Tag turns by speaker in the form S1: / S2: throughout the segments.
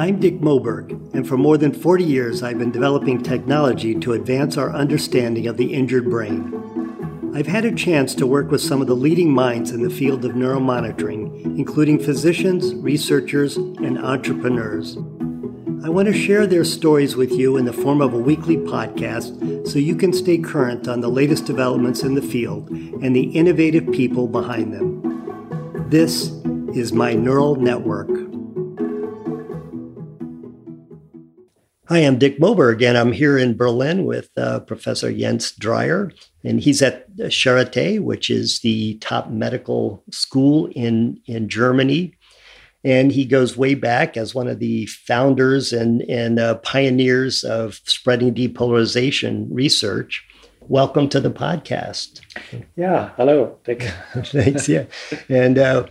S1: I'm Dick Moberg, and for more than 40 years I've been developing technology to advance our understanding of the injured brain. I've had a chance to work with some of the leading minds in the field of neuromonitoring, including physicians, researchers, and entrepreneurs. I want to share their stories with you in the form of a weekly podcast so you can stay current on the latest developments in the field and the innovative people behind them. This is my neural network. Hi, I'm Dick Moberg, and I'm here in Berlin with uh, Professor Jens Dreier, and he's at Charité, which is the top medical school in, in Germany and he goes way back as one of the founders and, and uh, pioneers of spreading depolarization research. Welcome to the podcast.
S2: Yeah, hello.
S1: Thanks. Yeah, and uh,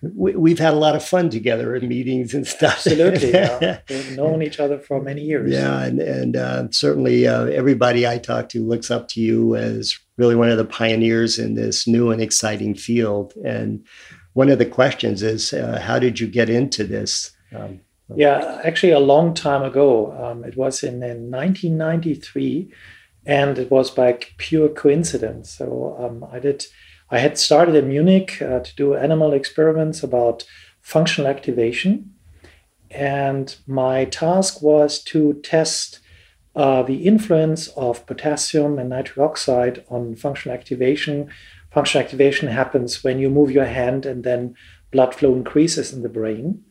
S1: we, have had a lot of fun together in meetings and stuff.
S2: Absolutely, yeah. we've known each other for many years.
S1: Yeah, and and uh, certainly uh, everybody I talk to looks up to you as really one of the pioneers in this new and exciting field. And one of the questions is uh, how did you get into this? Um,
S2: yeah, actually, a long time ago. Um, it was in, in 1993, and it was by pure coincidence. So um, I did. I had started in Munich uh, to do animal experiments about functional activation, and my task was to test uh, the influence of potassium and nitric oxide on functional activation functional activation happens when you move your hand and then blood flow increases in the brain.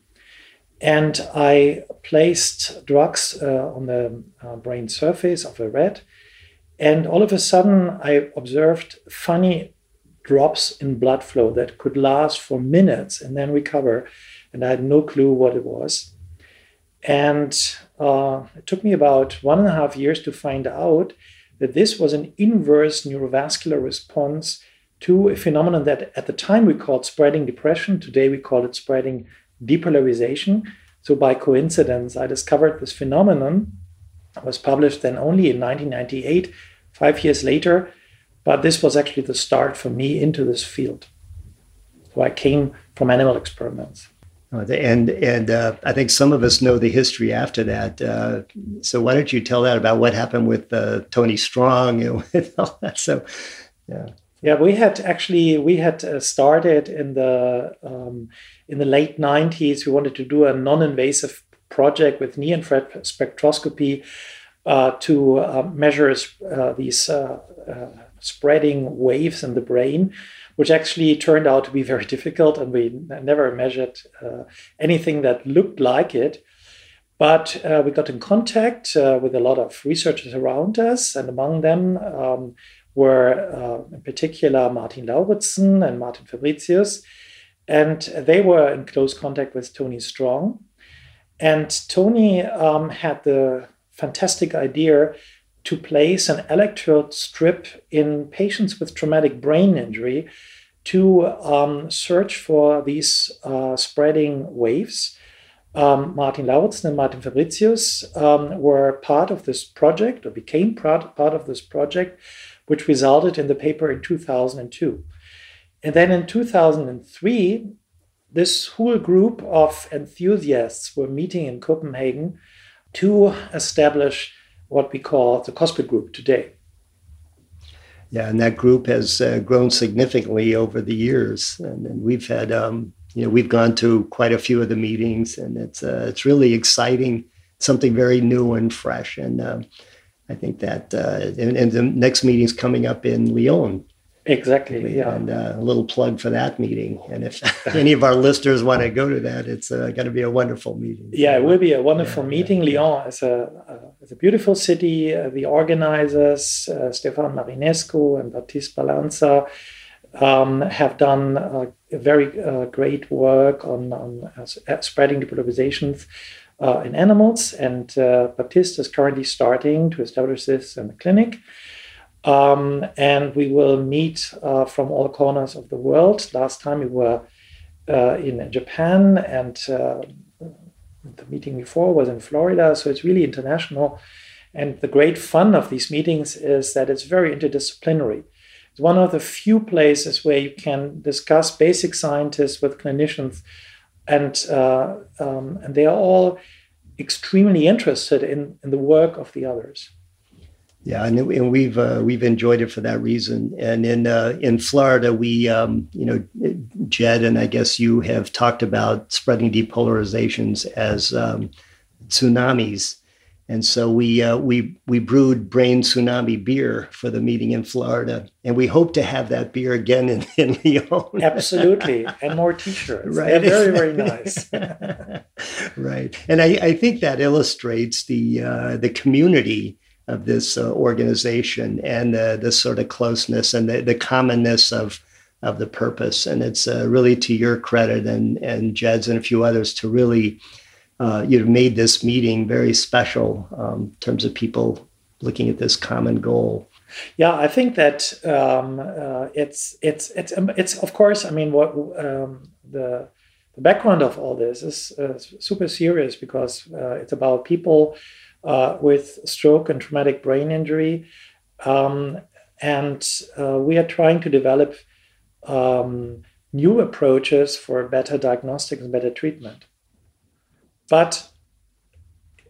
S2: And I placed drugs uh, on the uh, brain surface of a rat. And all of a sudden, I observed funny drops in blood flow that could last for minutes and then recover. And I had no clue what it was. And uh, it took me about one and a half years to find out that this was an inverse neurovascular response to a phenomenon that at the time we called spreading depression. Today we call it spreading depolarization. So by coincidence, I discovered this phenomenon. It was published then only in 1998, five years later. But this was actually the start for me into this field. So I came from animal experiments.
S1: Oh, and and uh, I think some of us know the history after that. Uh, so why don't you tell that about what happened with uh, Tony Strong and all that? So,
S2: yeah. Yeah, we had actually we had uh, started in the um, in the late '90s. We wanted to do a non-invasive project with near-infrared spectroscopy uh, to uh, measure uh, these uh, uh, spreading waves in the brain, which actually turned out to be very difficult, and we never measured anything that looked like it. But we got in contact with a lot of researchers around us, and among them. Um, were in particular Martin Lauritzen and Martin Fabricius. And they were in close contact with Tony Strong. And Tony um, had the fantastic idea to place an electrode strip in patients with traumatic brain injury to um, search for these uh, spreading waves. Um, Martin Lauritzen and Martin Fabricius um, were part of this project or became part, part of this project which resulted in the paper in 2002. And then in 2003, this whole group of enthusiasts were meeting in Copenhagen to establish what we call the COSBID group today.
S1: Yeah, and that group has uh, grown significantly over the years, and, and we've had, um, you know, we've gone to quite a few of the meetings, and it's uh, it's really exciting, something very new and fresh, and um, I think that, uh, and, and, the next meeting's coming up in Lyon.
S2: Exactly.
S1: Yeah. And uh, a little plug for that meeting. And if any of our listeners want to go to that, it's uh, going to be a wonderful meeting.
S2: Yeah, it will be a wonderful yeah, meeting. Yeah, Lyon is a, is a beautiful city. Uh, the organizers, uh, Stefan Marinesco and Baptiste Balança, um, have done uh, very uh, great work on, on spreading depolarizations uh, in animals, and uh, Baptiste is currently starting to establish this in the clinic. Um, and we will meet uh, from all corners of the world. Last time we were uh, in Japan, and uh, the meeting before was in Florida, so it's really international. And the great fun of these meetings is that it's very interdisciplinary. It's one of the few places where you can discuss basic scientists with clinicians and uh, um, and they are all extremely interested in, in the work of the others.
S1: Yeah, and, and we've uh, we've enjoyed it for that reason. And in uh, in Florida, we um, you know Jed and I guess you have talked about spreading depolarizations as um, tsunamis, and so we uh, we we brewed Brain Tsunami beer for the meeting in Florida, and we hope to have that beer again in, in Lyon.
S2: Absolutely, and more T-shirts. Right, They're very very nice.
S1: right, and I, I think that illustrates the uh, the community of this uh, organization and uh, this sort of closeness and the, the commonness of of the purpose. And it's uh, really to your credit and and Jed's and a few others to really uh, you've made this meeting very special um, in terms of people looking at this common goal.
S2: Yeah, I think that um, uh, it's it's it's um, it's of course. I mean, what um, the the background of all this is uh, super serious because it's about people uh, with stroke and traumatic brain injury. Um, and uh, we are trying to develop um, new approaches for better diagnostics and better treatment. But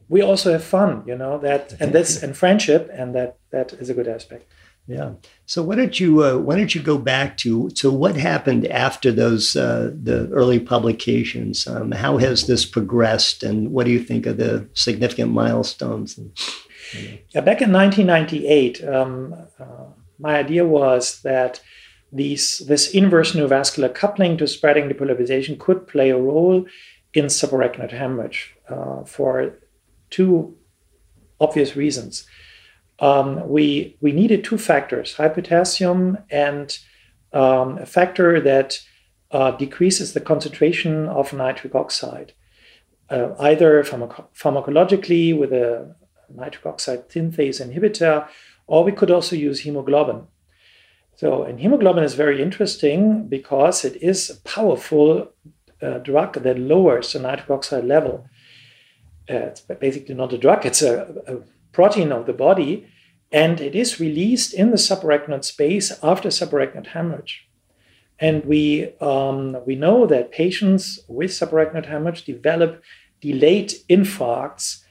S2: we also have fun, you know, that and this and friendship, and that that is a good aspect.
S1: Yeah. So why don't you uh, why don't you go back to to what happened after those uh, the early publications? Um, how has this progressed, and what do you think of the significant milestones?
S2: Yeah, back in 1998, um, uh, my idea was that these this inverse neurovascular coupling to spreading depolarization could play a role in subarachnoid hemorrhage uh, for two obvious reasons um, we we needed two factors: high potassium and um, a factor that uh, decreases the concentration of nitric oxide, uh, either pharmaco- pharmacologically with a nitric oxide synthase inhibitor, or we could also use hemoglobin. So, and hemoglobin is very interesting because it is a powerful uh, drug that lowers the nitric oxide level. Uh, it's basically not a drug; it's a, a protein of the body, and it is released in the subarachnoid space after subarachnoid hemorrhage. And we, um, we know that patients with subarachnoid hemorrhage develop delayed infarcts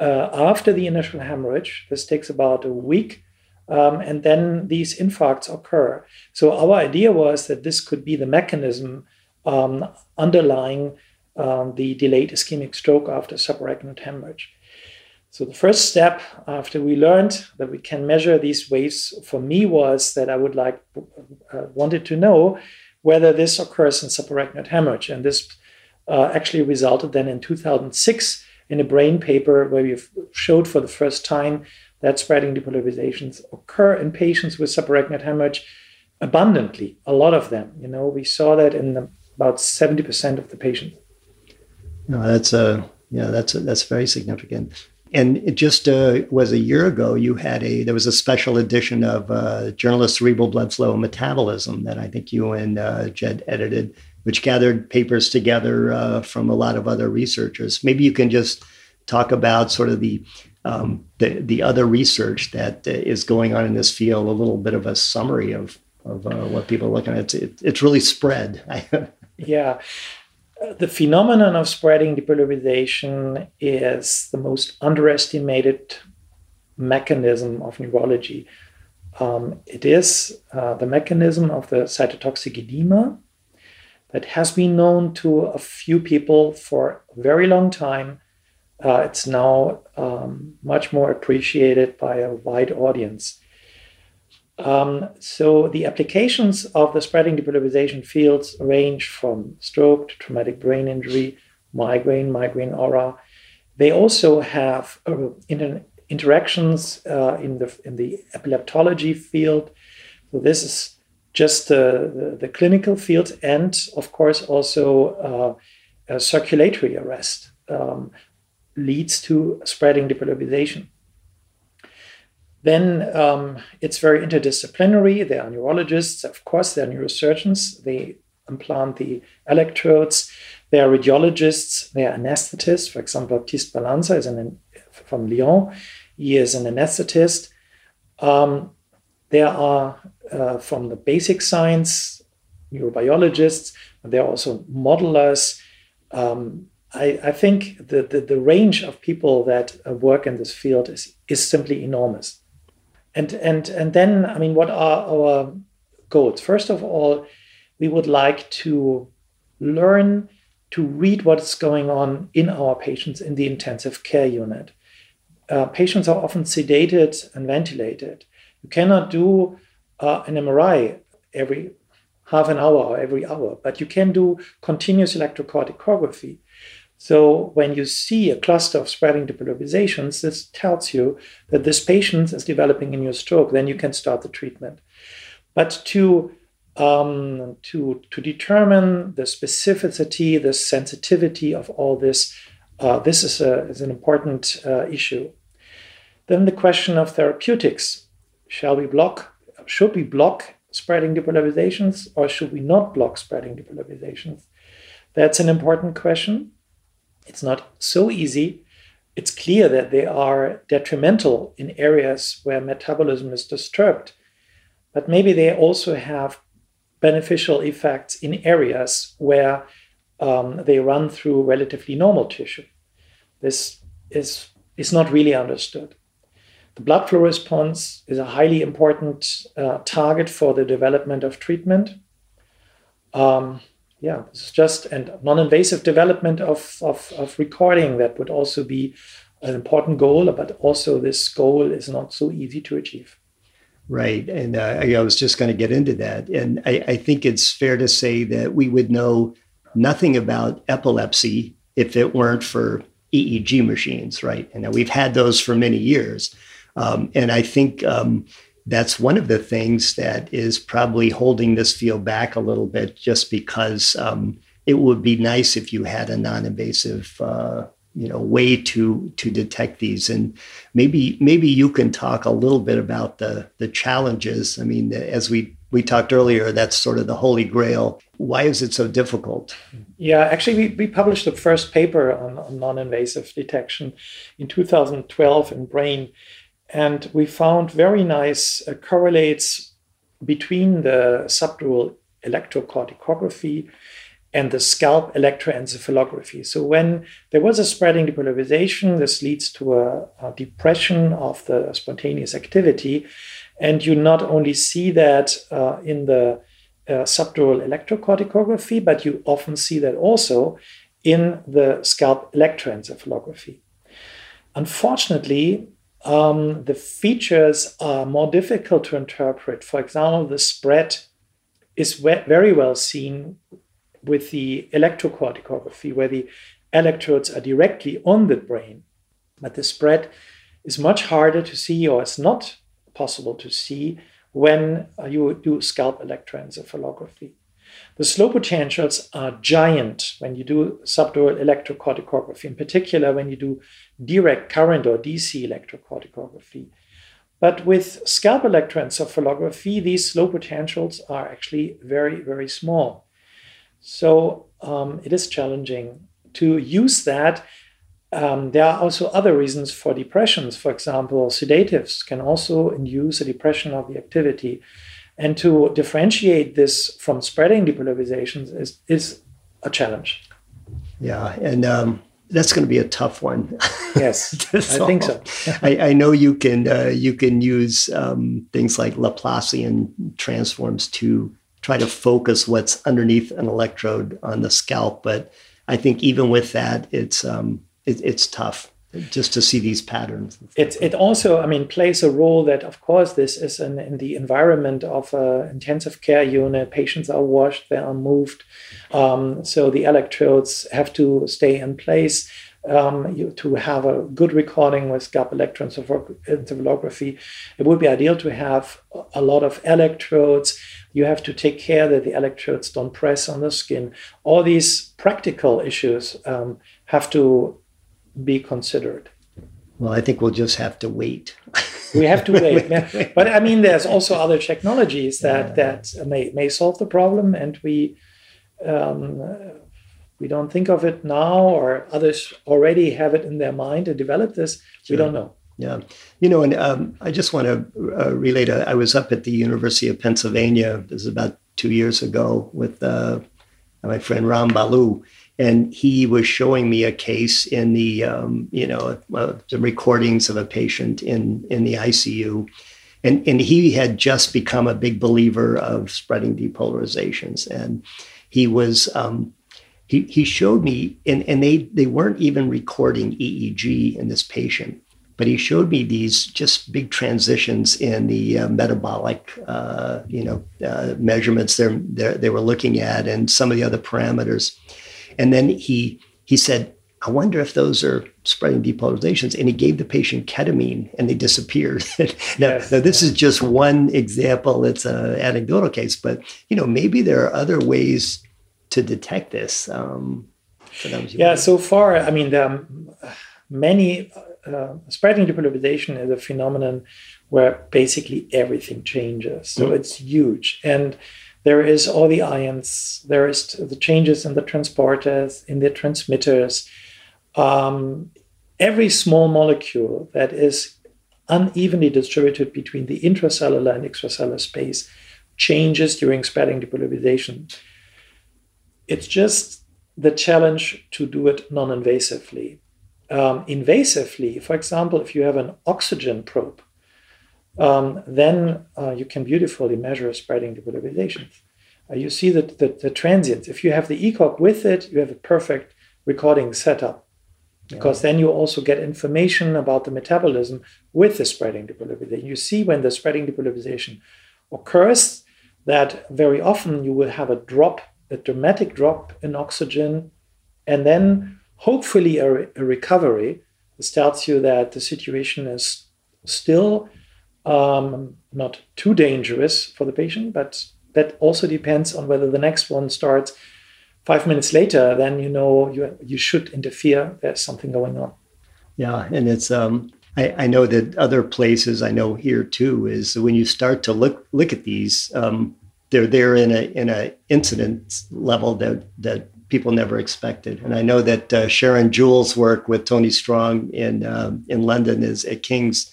S2: uh, after the initial hemorrhage. This takes about a week, um, and then these infarcts occur. So, our idea was that this could be the mechanism um, underlying um, the delayed ischemic stroke after subarachnoid hemorrhage. So the first step after we learned that we can measure these waves for me was that I would like uh, wanted to know whether this occurs in subarachnoid hemorrhage, and this uh, actually resulted then in 2006 in a brain paper where we showed for the first time that spreading depolarizations occur in patients with subarachnoid hemorrhage abundantly, a lot of them. You know, we saw that in the, about 70% of the patients.
S1: No, that's a yeah, that's that's very significant and it just uh, was a year ago you had a there was a special edition of uh, journal of cerebral blood flow and metabolism that i think you and uh, jed edited which gathered papers together uh, from a lot of other researchers. Maybe you can just talk about sort of the um, the, the other research that uh, going on in this field a little bit of a summary of of uh, what people are looking at. It's, it's really spread.
S2: Yeah the phenomenon of spreading depolarization is the most underestimated mechanism of neurology. Um, it is uh, the mechanism of the cytotoxic edema that has been known to a few people for a very long time. Uh, it's now um, much more appreciated by a wide audience. Um, so the applications of the spreading depolarization fields range from stroke to traumatic brain injury, migraine, migraine aura. They also have uh, inter- interactions uh, in the in the epileptology field. So this is just the, the clinical field, and of course also uh, circulatory arrest um, leads to spreading depolarization. Then um, it's very interdisciplinary. There are neurologists, of course, there are neurosurgeons. They implant the electrodes. There are radiologists. There are anesthetists. For example, Baptiste Balança is an, from Lyon. He is an anesthetist. Um, there are uh, from the basic science neurobiologists. There are also modelers. Um, I, I think the, the, the, range of people that uh, work in this field is, is simply enormous. And, and, and then, I mean, what are our goals? First of all, we would like to learn to read what's going on in our patients in the intensive care unit. Uh, patients are often sedated and ventilated. You cannot do uh, an MRI every half an hour or every hour, but you can do continuous electrocorticography. So when you see a cluster of spreading depolarizations, this tells you that this patient is developing a new stroke. Then you can start the treatment. But to um, to to determine the specificity, the sensitivity of all this, uh, this is a is an important uh, issue. Then the question of therapeutics: Shall we block? Should we block spreading depolarizations, or should we not block spreading depolarizations? That's an important question. It's not so easy. It's clear that they are detrimental in areas where metabolism is disturbed, but maybe they also have beneficial effects in areas where um, they run through relatively normal tissue. This is, is not really understood. The blood flow response is a highly important uh, target for the development of treatment. Um, yeah, this is just and non-invasive development of, of, of recording that would also be an important goal, but also this goal is not so easy to achieve.
S1: Right. And uh, I, was just going to get into that. And I, I, think it's fair to say that we would know nothing about epilepsy if it weren't for EEG machines, right? And we've had those for many years. Um, and I think um, that's one of the things that is probably holding this field back a little bit, just because um, it would be nice if you had a non-invasive, uh, you know, way to to detect these. And maybe maybe you can talk a little bit about the the challenges. I mean, as we we talked earlier, that's sort of the holy grail. Why is it so difficult?
S2: Yeah, actually, we, we published the first paper on, on non invasive detection in 2012 in Brain. And we found very nice uh, correlates between the subdural electrocorticography and the scalp electroencephalography. So when there was a spreading depolarization, this leads to a, a, depression of the spontaneous activity. And you not only see that uh, in the uh, subdural electrocorticography, but you often see that also in the scalp electroencephalography. Unfortunately, um, the features are more difficult to interpret. For example, the spread is very well seen with the electrocorticography, where the electrodes are directly on the brain. But the spread is much harder to see, or it's not possible to see when you do scalp electroencephalography. The slow potentials are giant when you do subdural electrocorticography, in particular when you do direct current or DC electrocorticography. But with scalp electroencephalography, these slow potentials are actually very, very small. So um, it is challenging to use that. Um, there are also other reasons for depressions. For example, sedatives can also induce a depression of the activity. And to differentiate this from spreading depolarizations is, is a challenge.
S1: Yeah, and um, that's going to be a tough one.
S2: Yes, I think so.
S1: I, I, know you can uh, you can use um, things like Laplacian transforms to try to focus what's underneath an electrode on the scalp, but I think even with that, it's um, it, it's tough just to see these patterns.
S2: It, it also, I mean, plays a role that, of course, this is in, in the environment of an intensive care unit. Patients are washed, they are moved. Um, so the electrodes have to stay in place. Um, you, to have a good recording with scalp electroencephalography, it would be ideal to have a lot of electrodes. You have to take care that the electrodes don't press on the skin. All these practical issues um, have to be considered.
S1: Well, I think we'll just have to wait.
S2: we have to wait. but I mean, there's also other technologies that yeah. that may may solve the problem, and we um, we don't think of it now, or others already have it in their mind to develop this. Sure. We don't know.
S1: Yeah, you know, and um, I just want to uh, relate. I was up at the University of Pennsylvania. This is about two years ago with uh, my friend Ram Balu, and he was showing me a case in the um, you know uh, the recordings of a patient in in the ICU, and and he had just become a big believer of spreading depolarizations, and he was. Um, he, he showed me, and, and they, they weren't even recording EEG in this patient but he showed me these just big transitions in the uh, metabolic, uh, you know, uh, measurements they're, they were looking at and some of the other parameters. And then he he said, I wonder if those are spreading depolarizations. And he gave the patient ketamine and they disappeared. now, yes, now, this is just one example. It's an anecdotal case, but you know, maybe there are other ways to detect this. Um,
S2: yeah, so far, I mean, there are many uh, spreading depolarization is a phenomenon where basically everything changes. So mm. it's huge. And there is all the ions, there is the changes in the transporters, in the transmitters. Um, every small molecule that is unevenly distributed between the intracellular and extracellular space changes during spreading depolarization. It's just the challenge to do it non invasively um, invasively, for example, if you have an oxygen probe, um, then uh, you can beautifully measure spreading depolarizations. Uh, you see that the, the, transients, if you have the ECOG with it, you have a perfect recording setup because yeah. then you also get information about the metabolism with the spreading depolarization. You see when the spreading depolarization occurs that very often you will have a drop, a dramatic drop in oxygen, and then hopefully a, a recovery. This tells you that the situation is still um, not too dangerous for the patient, but that also depends on whether the next one starts five minutes later. Then you know you you should interfere. There's something going on.
S1: Yeah, and it's um, I, I know that other places I know here too is when you start to look look at these, um, they're there in a in a incidence level that that people never expected. And I know that uh, Sharon Jewell's work with Tony Strong in uh, in London is at King's.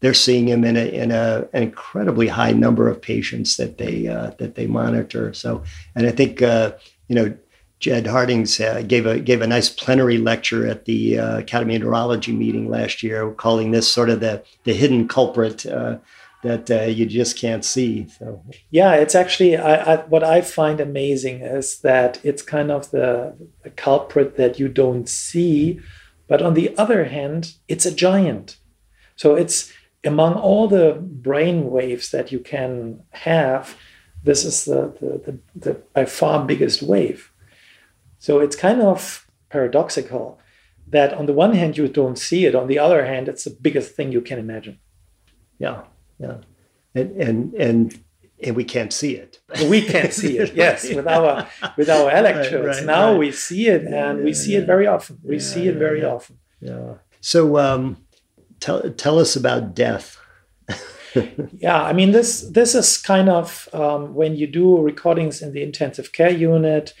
S1: They're seeing him in a in a, an incredibly high number of patients that they uh, that they monitor. So, and I think uh, you know. Jed Hartings uh, gave a gave a nice plenary lecture at the uh, Academy of Neurology meeting last year, calling this sort of the the hidden culprit that uh, you just can't see. So
S2: yeah, it's actually I, I, what I find amazing is that it's kind of the, the culprit that you don't see, but on the other hand, it's a giant. So it's among all the brain waves that you can have, this is the, the, the, the by far biggest wave. So it's kind of paradoxical that on the one hand you don't see it, on the other hand, it's the biggest thing you can imagine.
S1: Yeah yeah and and and and we can't see it.
S2: we can't see it. Yes, right. with our with our electrodes. Right, right, now we see it, and yeah, we see yeah. it very often. We yeah, see it very often.
S1: Yeah. So, um, tell tell us about death.
S2: yeah, I mean this this is kind of um, when you do recordings in the intensive care unit.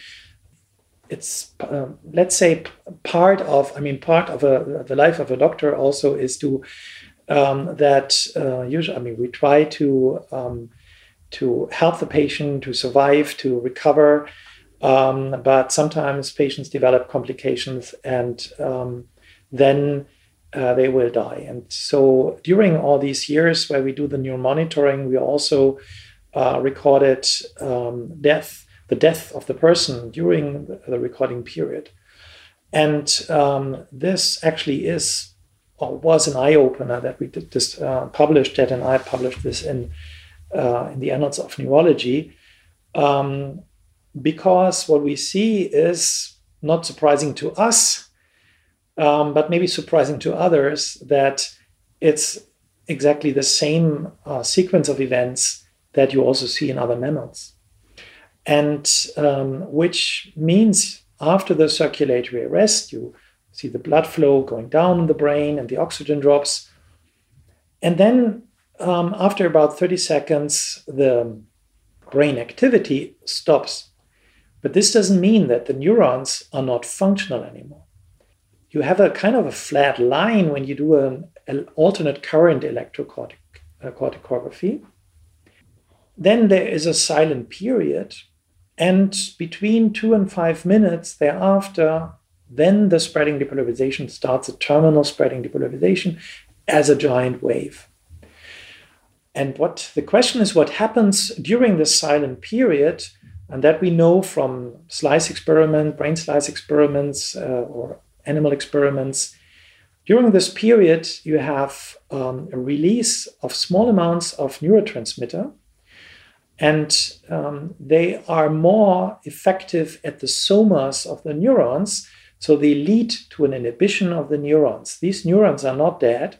S2: It's um, let's say part of I mean part of a, the life of a doctor also is to um, that uh, usually, I mean, we try to um, to help the patient to survive, to recover, um, but sometimes patients develop complications and then uh, they will die. And so during all these years where we do the neural monitoring, we also uh, recorded um, death, the death of the person during the recording period. And um, this actually is or was an eye opener that we did this uh, published that and I published this in uh, in the Annals of Neurology um, because what we see is not surprising to us, um, but maybe surprising to others that it's exactly the same uh, sequence of events that you also see in other mammals, and um, which means after the circulatory arrest, you see the blood flow going down in the brain and the oxygen drops. And then um, after about 30 seconds, the brain activity stops. But this doesn't mean that the neurons are not functional anymore. You have a kind of a flat line when you do an, an alternate current electrocorticography. Uh, then there is a silent period And between two and five minutes thereafter, then the spreading depolarization starts, a terminal spreading depolarization as a giant wave. And what the question is what happens during this silent period, and that we know from slice experiment, brain slice experiments, uh, or animal experiments. During this period, you have um, a release of small amounts of neurotransmitter, and um, they are more effective at the somas of the neurons, so they lead to an inhibition of the neurons. These neurons are not dead,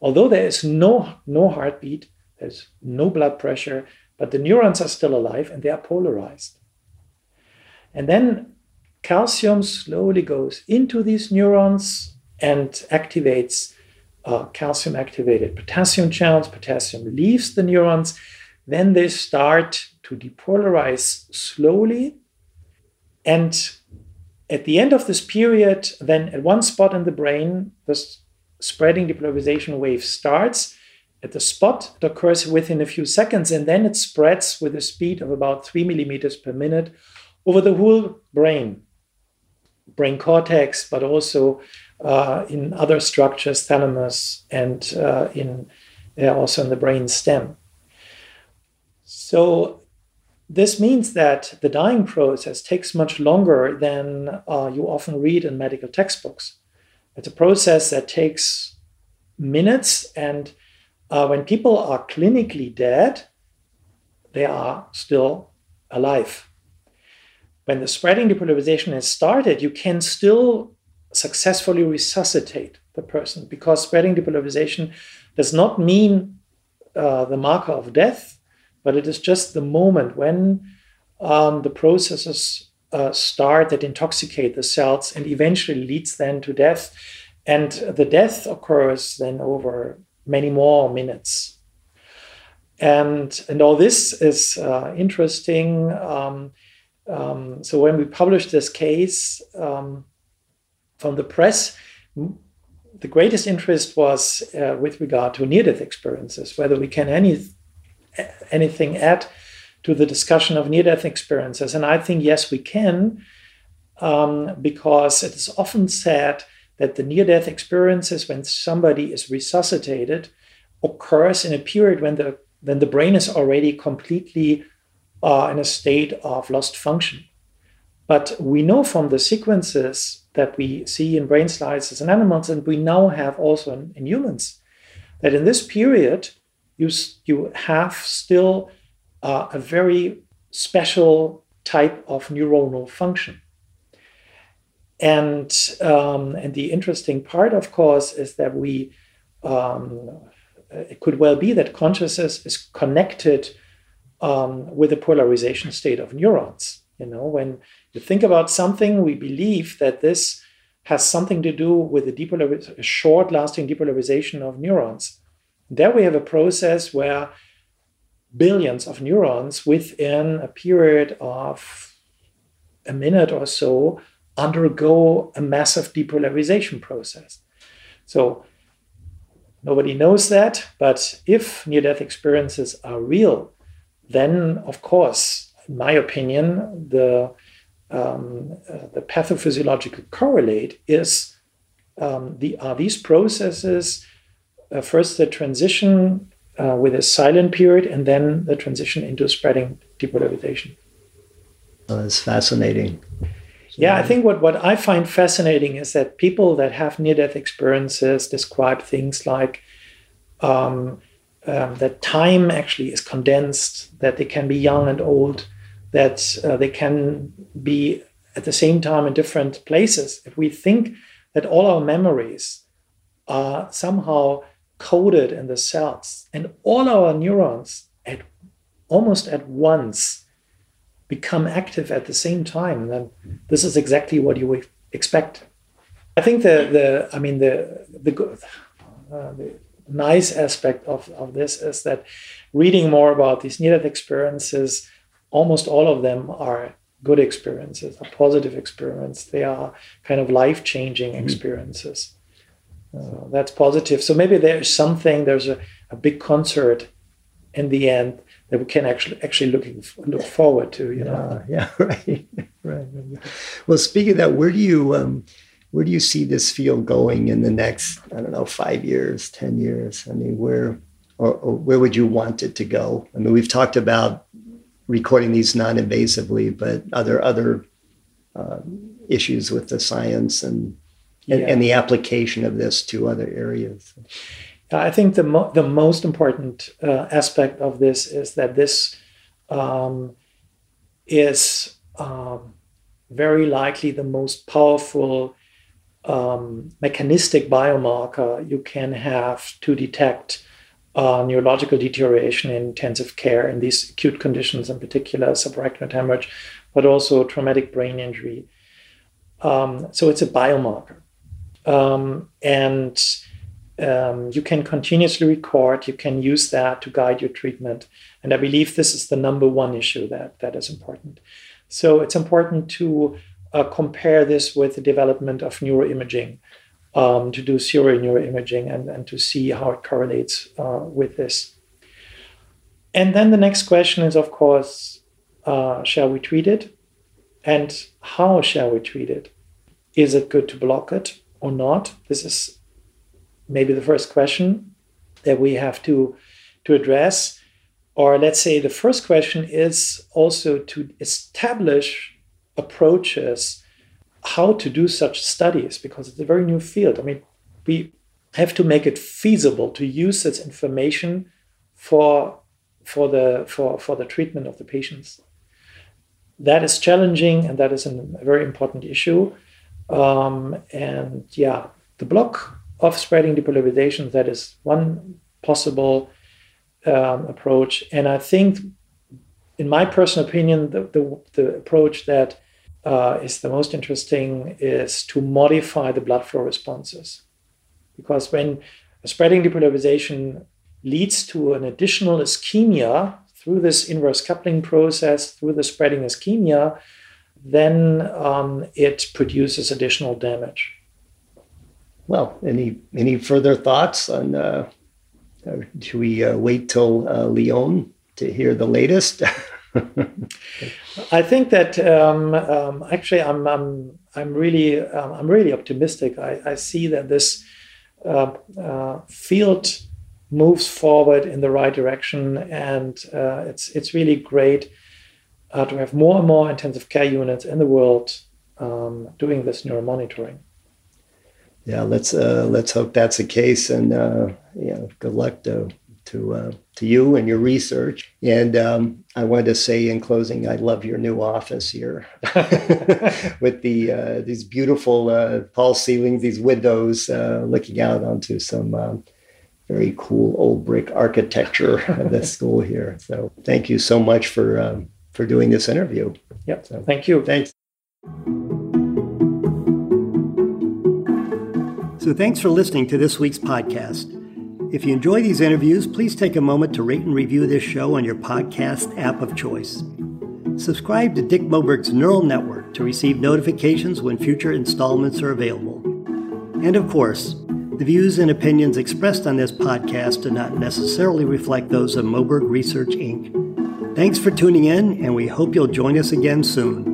S2: although there is no, no heartbeat, there's no blood pressure, but the neurons are still alive and they are polarized. And then calcium slowly goes into these neurons and activates uh, calcium activated potassium channels. Potassium leaves the neurons. Then they start to depolarize slowly. And at the end of this period, then at one spot in the brain, this spreading depolarization wave starts at the spot. It occurs within a few seconds, and then it spreads with a speed of about three millimeters per minute over the whole brain, brain cortex, but also uh, in other structures, thalamus, and uh, in also in the brain stem. So this means that the dying process takes much longer than uh, you often read in medical textbooks. It's a process that takes minutes, and uh, when people are clinically dead, they are still alive. When the spreading depolarization has started, you can still successfully resuscitate the person because spreading depolarization does not mean uh, the marker of death, but it is just the moment when um, the processes uh, start that intoxicate the cells and eventually leads then to death. And the death occurs then over many more minutes. And, and all this is uh, interesting. Um, um, so when we published this case um, from the press, the greatest interest was uh, with regard to near-death experiences, whether we can any anything add to the discussion of near-death experiences. And I think yes, we can, um, because it is often said that the near-death experiences when somebody is resuscitated occurs in a period when the when the brain is already completely uh, in a state of lost function. But we know from the sequences that we see in brain slices in animals, and we now have also in, in humans, that in this period, you, you have still uh, a very special type of neuronal function. And, um, and the interesting part, of course, is that we, um, it could well be that consciousness is connected um, with the polarization state of neurons. You know, when you think about something, we believe that this has something to do with the short lasting depolarization of neurons. There we have a process where billions of neurons within a period of a minute or so undergo a massive depolarization process. So nobody knows that, but if near death experiences are real, then of course, in my opinion, the um, uh, the pathophysiological correlate is um, the are these processes uh, first the transition uh, with a silent period and then the transition into spreading depolarization.
S1: Oh, that's fascinating.
S2: Yeah, I think what, what I find fascinating is that people that have near death experiences describe things like um, um, that time actually is condensed, that they can be young and old, that uh, they can be at the same time in different places. If we think that all our memories are somehow coded in the cells and all our neurons at almost at once become active at the same time, then this is exactly what you would expect. I think the the I mean the the, uh, the nice aspect of, of this is that reading more about these near-death experiences, almost all of them are good experiences, are positive experiences. They are kind of life-changing mm-hmm. experiences. Uh, that's positive. So maybe there's something, there's a, a big concert in the end that we can actually actually looking look forward to. You
S1: know. Yeah. Right. right. Well, speaking of that, where do you um, where do you see this field going in the next I don't know five years, ten years? I mean, where or, or where would you want it to go? I mean, we've talked about recording these non-invasively, but are there other uh, issues with the science and and, yeah. and, the application of this to other areas?
S2: I think the mo- the most important uh, aspect of this is that this um, is um, very likely the most powerful um, mechanistic biomarker you can have to detect uh, neurological deterioration in intensive care in these acute conditions, in particular subarachnoid hemorrhage, but also traumatic brain injury. Um, so it's a biomarker. Um, and um, you can continuously record, you can use that to guide your treatment. And I believe this is the number one issue that, that is important. So it's important to uh, compare this with the development of neuroimaging um, to do serial neuroimaging and, and to see how it correlates uh, with this. And then the next question is, of course, uh, shall we treat it? And how shall we treat it? Is it good to block it or not? This is maybe the first question that we have to, to address. Or let's say the first question is also to establish approaches how to do such studies because it's a very new field. I mean, we have to make it feasible to use this information for for the for, for the treatment of the patients. That is challenging and that is a very important issue. Um, and yeah, the block of spreading depolarization that is one possible um, approach. And I think, in my personal opinion, the, the, the approach that uh, is the most interesting is to modify the blood flow responses. Because when spreading depolarization leads to an additional ischemia through this inverse coupling process, through the spreading ischemia, then um, it produces additional damage.
S1: Well, any any further thoughts on? Uh, should we uh, wait till uh, Lyon to hear the latest?
S2: I think that um, um, actually I'm, I'm, I'm really um, I'm really optimistic. I, I see that this uh, uh, field moves forward in the right direction, and uh, it's it's really great uh, to have more and more intensive care units in the world um, doing this neuromonitoring.
S1: Yeah, let's uh, let's hope that's the case, and uh, yeah, good luck to to uh, to you and your research. And um, I wanted to say in closing, I love your new office here with the uh, these beautiful uh, tall ceilings, these windows uh, looking out onto some um, very cool old brick architecture of the school here. So thank you so much for um, for doing this interview.
S2: Yep. So, thank you.
S1: Thanks. So thanks for listening to this week's podcast. If you enjoy these interviews, please take a moment to rate and review this show on your podcast app of choice. Subscribe to Dick Moberg's Neural Network to receive notifications when future installments are available. And of course, the views and opinions expressed on this podcast do not necessarily reflect those of Moberg Research Inc. Thanks for tuning in, and we hope you'll join us again soon.